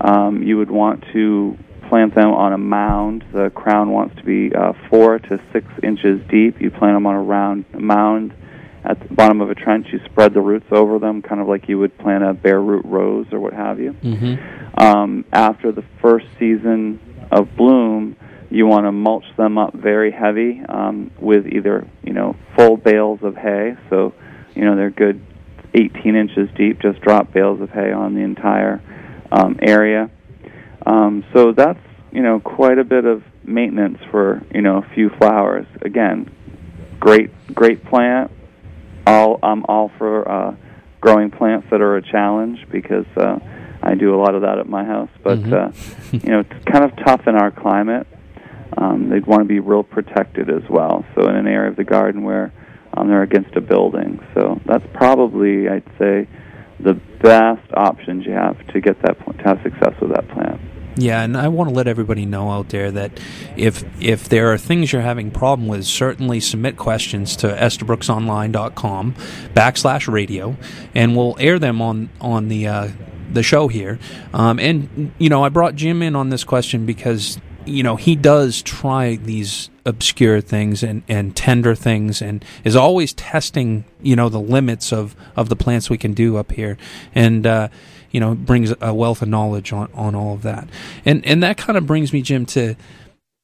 [SPEAKER 4] Um, you would want to plant them on a mound. The crown wants to be uh, four to six inches deep. You plant them on a round mound at the bottom of a trench, you spread the roots over them, kind of like you would plant a bare root rose or what have you.
[SPEAKER 1] Mm-hmm.
[SPEAKER 4] Um, after the first season of bloom, you want to mulch them up very heavy um, with either you know full bales of hay. So you know they're good 18 inches deep. Just drop bales of hay on the entire um, area. Um, so that's you know quite a bit of maintenance for you know a few flowers. Again, great great plant all I'm all for uh, growing plants that are a challenge because uh, I do a lot of that at my house. But
[SPEAKER 1] mm-hmm.
[SPEAKER 4] uh, you know, it's kind of tough in our climate. Um, they'd want to be real protected as well. So in an area of the garden where um, they're against a building, so that's probably I'd say the best options you have to get that to have success with that plant.
[SPEAKER 1] Yeah, and I want to let everybody know out there that if if there are things you're having problem with, certainly submit questions to estabrooksonline.com backslash radio, and we'll air them on on the uh, the show here. Um, and you know, I brought Jim in on this question because you know he does try these obscure things and, and tender things and is always testing you know the limits of, of the plants we can do up here and uh, you know brings a wealth of knowledge on, on all of that. And and that kind of brings me Jim to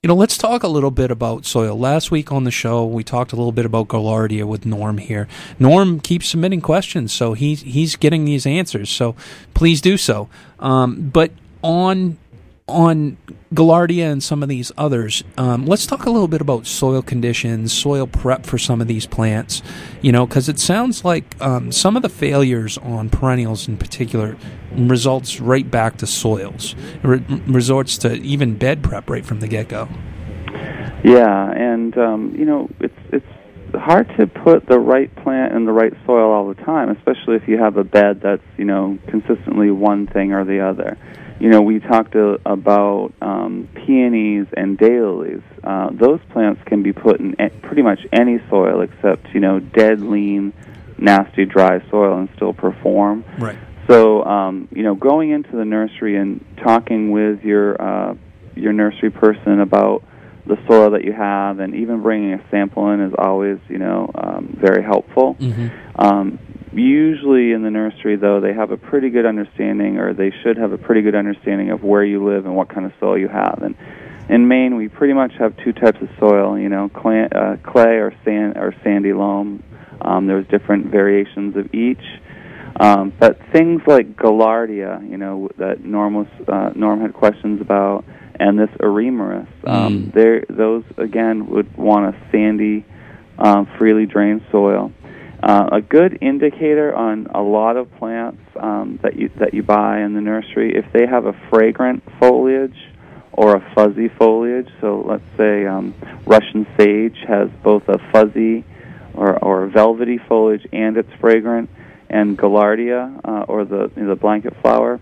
[SPEAKER 1] you know let's talk a little bit about soil. Last week on the show we talked a little bit about Gaillardia with Norm here. Norm keeps submitting questions so he's he's getting these answers so please do so. Um, but on on Gaillardia and some of these others, um, let's talk a little bit about soil conditions, soil prep for some of these plants. You know, because it sounds like um, some of the failures on perennials in particular results right back to soils, re- resorts to even bed prep right from the get go.
[SPEAKER 4] Yeah, and um, you know, it's it's hard to put the right plant in the right soil all the time, especially if you have a bed that's you know consistently one thing or the other you know, we talked uh, about um, peonies and daylilies. Uh, those plants can be put in a- pretty much any soil except, you know, dead, lean, nasty, dry soil and still perform.
[SPEAKER 1] Right.
[SPEAKER 4] So, um, you know, going into the nursery and talking with your uh, your nursery person about the soil that you have, and even bringing a sample in is always, you know, um, very helpful.
[SPEAKER 1] Mm-hmm.
[SPEAKER 4] Um, usually in the nursery, though, they have a pretty good understanding, or they should have a pretty good understanding of where you live and what kind of soil you have. And in Maine, we pretty much have two types of soil. You know, clay, uh, clay or sand or sandy loam. Um, there's different variations of each. Um, but things like Gaillardia, you know, that Norm was, uh, Norm had questions about, and this Eremurus, um, they're- those again would want a sandy, um, freely drained soil. Uh, a good indicator on a lot of plants um, that you that you buy in the nursery, if they have a fragrant foliage or a fuzzy foliage. So let's say um, Russian sage has both a fuzzy or, or velvety foliage and it's fragrant, and Gaillardia uh, or the the blanket flower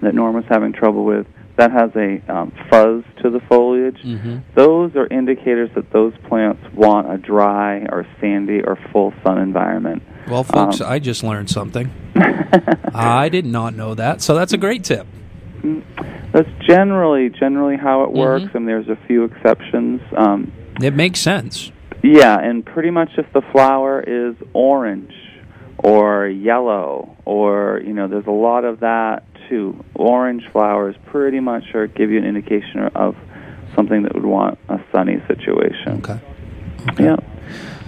[SPEAKER 4] that Norm was having trouble with that has a um, fuzz to the foliage.
[SPEAKER 1] Mm-hmm.
[SPEAKER 4] Those are indicators that those plants want a dry or sandy or full sun environment.
[SPEAKER 1] Well, folks,
[SPEAKER 4] Um,
[SPEAKER 1] I just learned something. I did not know that, so that's a great tip.
[SPEAKER 4] That's generally generally how it works,
[SPEAKER 1] Mm-hmm.
[SPEAKER 4] and there's a few exceptions. Um,
[SPEAKER 1] It makes sense.
[SPEAKER 4] yeah, and pretty much if the flower is orange or yellow, or you know, there's a lot of that too. Orange flowers pretty much are give you an indication of something that would want a sunny situation.
[SPEAKER 1] Okay.
[SPEAKER 4] Yeah.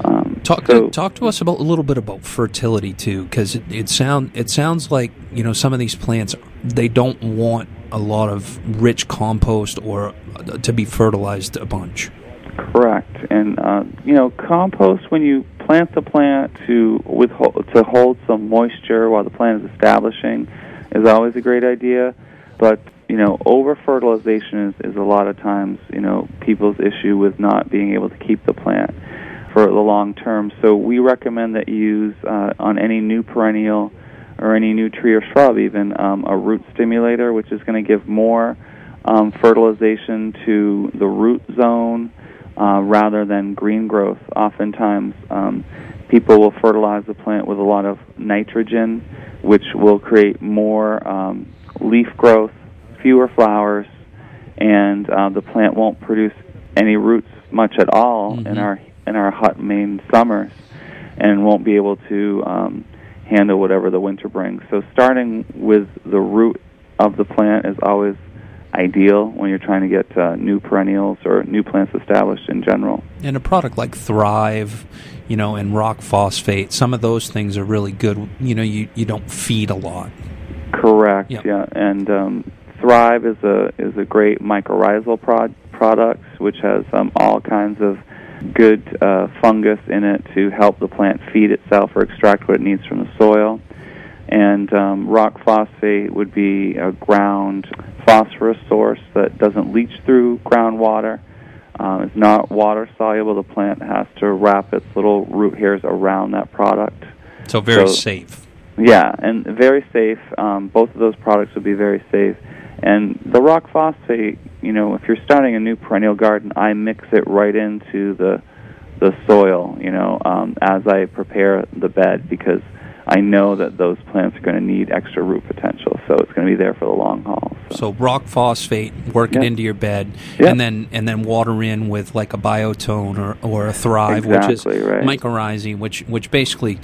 [SPEAKER 4] Um,
[SPEAKER 1] Talk
[SPEAKER 4] so-
[SPEAKER 1] talk to us about a little bit about fertility too, because it, it sound it sounds like you know some of these plants they don't want a lot of rich compost or uh, to be fertilized a bunch.
[SPEAKER 4] Correct, and uh, you know, compost when you plant the plant to withhold to hold some moisture while the plant is establishing is always a great idea. But you know, over fertilization is, is a lot of times you know people's issue with not being able to keep the plant for the long term. So we recommend that you use uh, on any new perennial or any new tree or shrub even um, a root stimulator, which is going to give more um, fertilization to the root zone uh, rather than green growth. Oftentimes, um, people will fertilize the plant with a lot of nitrogen, which will create more um, leaf growth, fewer flowers, and uh, the plant won't produce any roots much at all in our in our hot Maine summers, and won't be able to um, handle whatever the winter brings. So, starting with the root of the plant is always ideal when you're trying to get uh, new perennials or new plants established in general.
[SPEAKER 1] And a product like Thrive, you know, and rock phosphate, some of those things are really good. You know, you, you don't feed a lot.
[SPEAKER 4] Correct.
[SPEAKER 1] Yeah.
[SPEAKER 4] Yeah, and um, Thrive is a is a great mycorrhizal prod, product which has um, all kinds of good uh, fungus in it to help the plant feed itself or extract what it needs from the soil. And um, rock phosphate would be a ground phosphorus source that doesn't leach through groundwater. Um, it's not water soluble. The plant has to wrap its little root hairs around that product.
[SPEAKER 1] So very
[SPEAKER 4] So-
[SPEAKER 1] safe.
[SPEAKER 4] Yeah, and very safe. Um, both of those products would be very safe. And the rock phosphate, you know, if you're starting a new perennial garden, I mix it right into the the soil, you know, um, as I prepare the bed because I know that those plants are going to need extra root potential. So it's going to be there for the long haul.
[SPEAKER 1] So rock phosphate, work it into your bed,
[SPEAKER 4] Yeah.
[SPEAKER 1] and then and then water in with like a biotone or, or a Thrive,
[SPEAKER 4] Exactly,
[SPEAKER 1] which is
[SPEAKER 4] right.
[SPEAKER 1] mycorrhizing, which which basically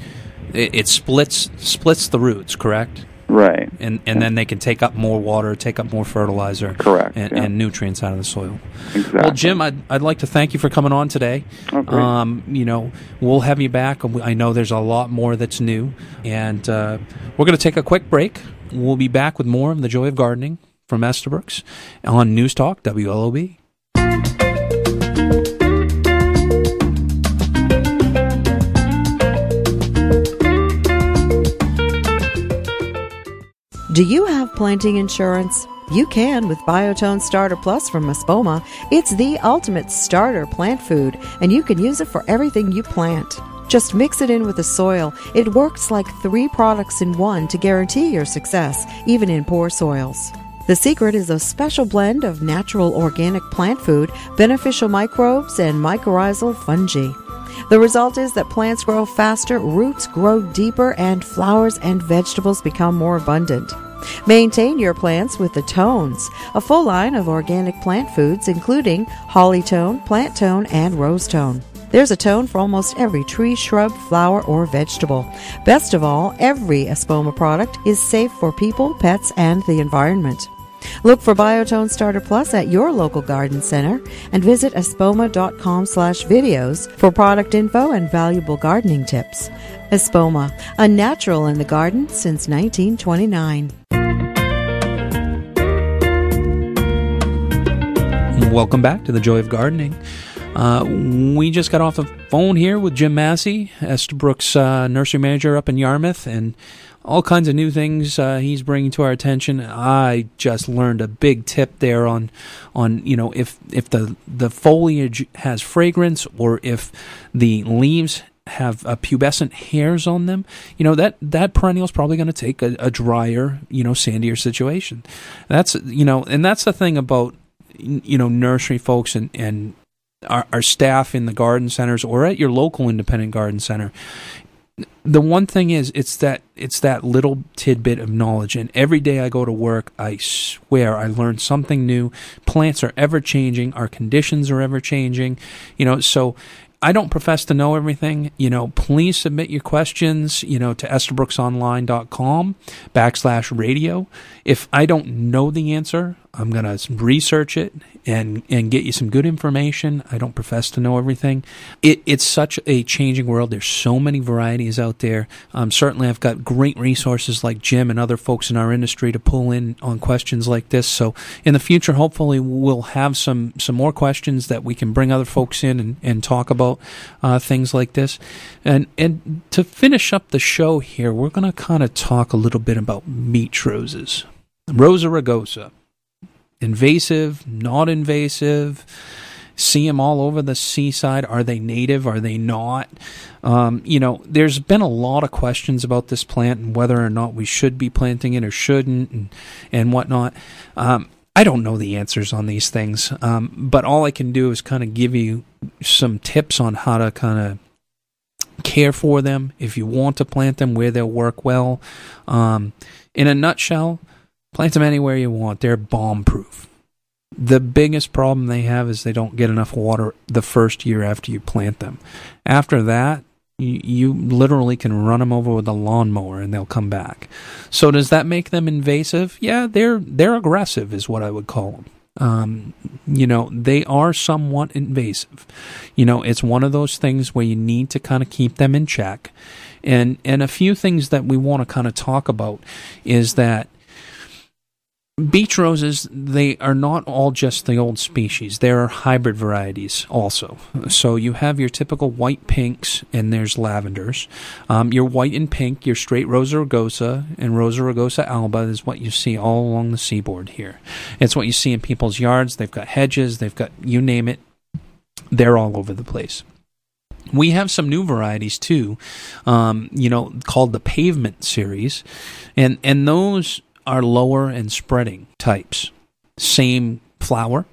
[SPEAKER 1] it, it splits splits the roots, correct?
[SPEAKER 4] Right.
[SPEAKER 1] And and then they can take up more water, take up more fertilizer,
[SPEAKER 4] Correct,
[SPEAKER 1] and,
[SPEAKER 4] yeah.
[SPEAKER 1] and nutrients out of the soil.
[SPEAKER 4] Exactly.
[SPEAKER 1] Well, Jim, I'd, I'd like to thank you for coming on today.
[SPEAKER 4] Oh, great.
[SPEAKER 1] Um, you know, we'll have you back. I know there's a lot more that's new, and uh, we're going to take a quick break. We'll be back with more of the joy of gardening from Estabrooks on News Talk WLOB.
[SPEAKER 8] Do you have planting insurance? You can with Biotone Starter Plus from Espoma. It's the ultimate starter plant food, and you can use it for everything you plant. Just mix it in with the soil. It works like three products in one to guarantee your success, even in poor soils. The secret is a special blend of natural organic plant food, beneficial microbes, and mycorrhizal fungi. The result is that plants grow faster, roots grow deeper, and flowers and vegetables become more abundant. Maintain your plants with the Tones, a full line of organic plant foods including holly tone, plant tone, and rose tone. There's a tone for almost every tree, shrub, flower, or vegetable. Best of all, every Espoma product is safe for people, pets, and the environment. Look for Biotone Starter Plus at your local garden center and visit espoma.com slash videos for product info and valuable gardening tips. Espoma, a natural in the garden since 1929.
[SPEAKER 1] Welcome back to the Joy of Gardening. Uh, we just got off the phone here with Jim Massey, Estabrook's uh, nursery manager up in Yarmouth, and all kinds of new things uh, he's bringing to our attention. I just learned a big tip there on, on you know if if the the foliage has fragrance or if the leaves have uh, pubescent hairs on them, you know that that perennial is probably going to take a, a drier, you know, sandier situation. That's you know, and that's the thing about you know nursery folks and and our, our staff in the garden centers or at your local independent garden center the one thing is it's that it's that little tidbit of knowledge and every day i go to work i swear i learn something new plants are ever changing our conditions are ever changing you know so I don't profess to know everything. You know, please submit your questions, you know, to estabrooksonline.com backslash radio. If I don't know the answer, I'm going to research it and, and get you some good information. I don't profess to know everything. It, it's such a changing world. There's so many varieties out there. Um, certainly, I've got great resources like Jim and other folks in our industry to pull in on questions like this. So, in the future, hopefully, we'll have some, some more questions that we can bring other folks in and, and talk about uh, things like this. And, and to finish up the show here, we're going to kind of talk a little bit about beach roses. Rosa rugosa invasive, not invasive. See them all over the seaside. Are they native? Are they not? Um, you know, there's been a lot of questions about this plant and whether or not we should be planting it or shouldn't and, and whatnot. Um, I don't know the answers on these things, um, but all I can do is kind of give you some tips on how to kind of care for them if you want to plant them where they'll work well. Um, in a nutshell, Plant them anywhere you want. They're bomb proof. The biggest problem they have is they don't get enough water the first year after you plant them. After that, you, you literally can run them over with a lawnmower and they'll come back. So does that make them invasive? Yeah, they're they're aggressive is what I would call them. Um, you know, they are somewhat invasive. You know, it's one of those things where you need to kind of keep them in check. And and a few things that we want to kind of talk about is that Beach roses, they are not all just the old species. There are hybrid varieties also. So you have your typical white pinks, and there's lavenders. Um, your white and pink, your straight Rosa rugosa and Rosa rugosa alba is what you see all along the seaboard here. It's what you see in people's yards. They've got hedges, they've got you name it. They're all over the place. We have some new varieties too, um, you know, called the Pavement series, and and those are lower and spreading types. Same flower,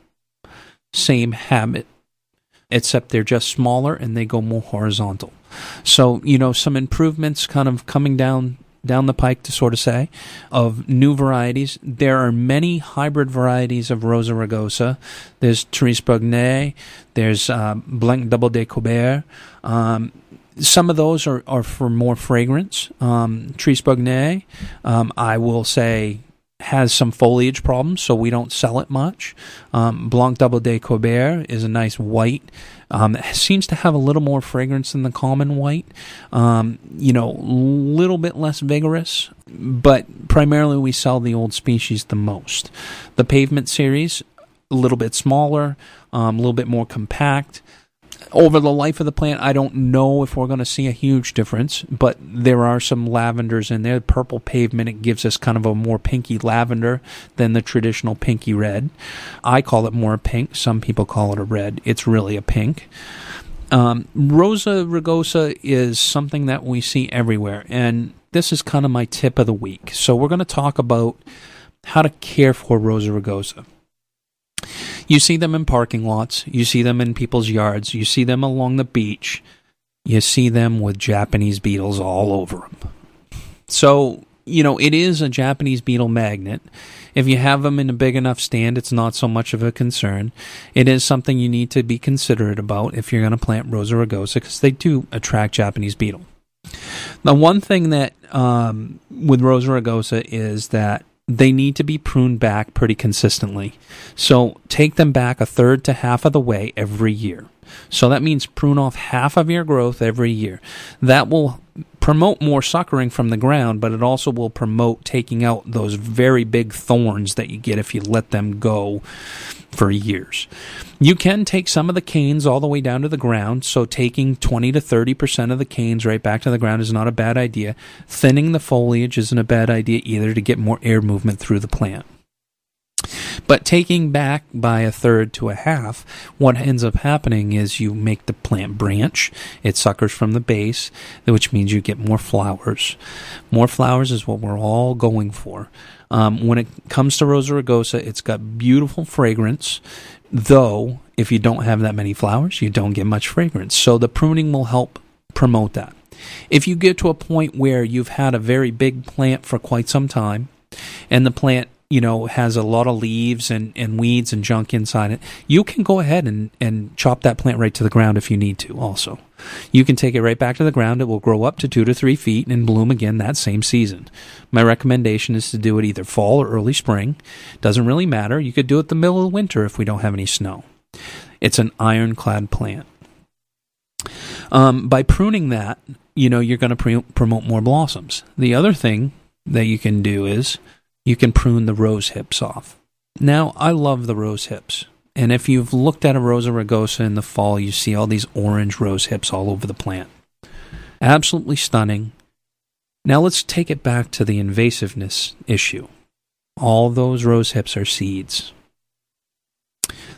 [SPEAKER 1] same habit, except they're just smaller and they go more horizontal. So, you know, some improvements kind of coming down down the pike to sort of say of new varieties. There are many hybrid varieties of Rosa rugosa. There's Therese Bugnet, there's uh, Blanc Double de Coubert. Um, some of those are, are for more fragrance. Um, Therese Bugnet, um, I will say, has some foliage problems, so we don't sell it much. Um, Blanc Double de Coubert is a nice white. Um, seems to have a little more fragrance than the common white. Um, you know, a little bit less vigorous, but primarily we sell the old species the most. The Pavement series, a little bit smaller, um, a little bit more compact over the life of the plant, I don't know if we're going to see a huge difference, but there are some lavenders in there. Purple pavement, it gives us kind of a more pinky lavender than the traditional pinky red. I call it more pink. Some people call it a red. It's really a pink. Um, Rosa rugosa is something that we see everywhere, and this is kind of my tip of the week. So we're going to talk about how to care for Rosa rugosa. You see them in parking lots, you see them in people's yards, you see them along the beach, you see them with Japanese beetles all over them. So, you know, it is a Japanese beetle magnet. If you have them in a big enough stand, it's not so much of a concern. It is something you need to be considerate about if you're going to plant Rosa rugosa because they do attract Japanese beetle. The one thing that um, with Rosa rugosa is that they need to be pruned back pretty consistently. So take them back a third to half of the way every year. So that means prune off half of your growth every year. That will promote more suckering from the ground, but it also will promote taking out those very big thorns that you get if you let them go for years. You can take some of the canes all the way down to the ground, so taking 20 to 30% of the canes right back to the ground is not a bad idea. Thinning the foliage isn't a bad idea either to get more air movement through the plant. But taking back by a third to a half, what ends up happening is you make the plant branch. It suckers from the base, which means you get more flowers. More flowers is what we're all going for. Um, when it comes to Rosa rugosa, it's got beautiful fragrance, though if you don't have that many flowers, you don't get much fragrance. So the pruning will help promote that. If you get to a point where you've had a very big plant for quite some time, and the plant you know has a lot of leaves and, and weeds and junk inside it you can go ahead and, and chop that plant right to the ground if you need to also. You can take it right back to the ground. It will grow up to two to three feet and bloom again that same season. My recommendation is to do it either fall or early spring. Doesn't really matter. You could do it the middle of winter if we don't have any snow. It's an ironclad plant. Um, by pruning that you know you're going to pre- promote more blossoms. The other thing that you can do is you can prune the rose hips off. Now, I love the rose hips. And if you've looked at a Rosa rugosa in the fall, you see all these orange rose hips all over the plant. Absolutely stunning. Now let's take it back to the invasiveness issue. All those rose hips are seeds.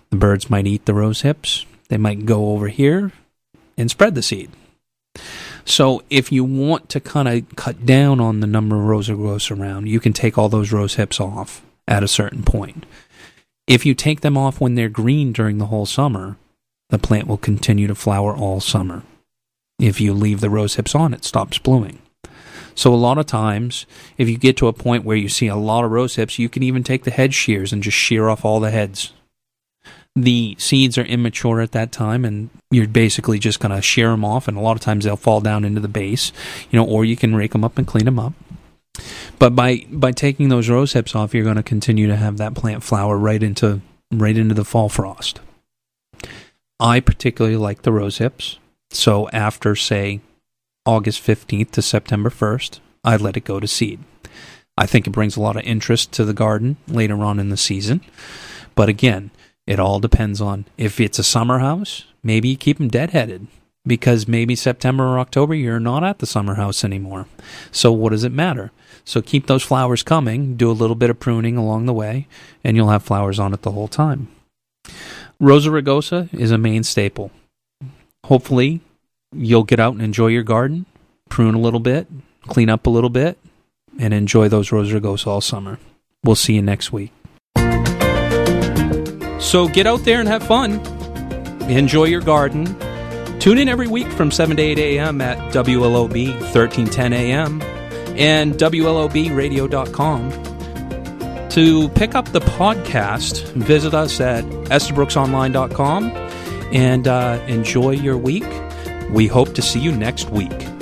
[SPEAKER 1] The birds might eat the rose hips. They might go over here and spread the seed. So if you want to kind of cut down on the number of rows of around, you can take all those rose hips off at a certain point. If you take them off when they're green during the whole summer, the plant will continue to flower all summer. If you leave the rose hips on, it stops blooming. So a lot of times, if you get to a point where you see a lot of rose hips, you can even take the head shears and just shear off all the heads the seeds are immature at that time and you're basically just going to shear them off and a lot of times they'll fall down into the base you know or you can rake them up and clean them up. But by by taking those rose hips off you're going to continue to have that plant flower right into right into the fall frost. I particularly like the rose hips so after say august 15th to september 1st i let it go to seed. I think it brings a lot of interest to the garden later on in the season. But again it all depends on if it's a summer house, maybe keep them deadheaded because maybe September or October you're not at the summer house anymore. So what does it matter? So keep those flowers coming, do a little bit of pruning along the way, and you'll have flowers on it the whole time. Rosa rugosa is a main staple. Hopefully, you'll get out and enjoy your garden, prune a little bit, clean up a little bit, and enjoy those Rosa rugosa all summer. We'll see you next week. So get out there and have fun. Enjoy your garden. Tune in every week from 7 to 8 a.m. at WLOB 1310 a.m. and WLOBradio.com. To pick up the podcast, visit us at estabrooksonline.com and uh, enjoy your week. We hope to see you next week.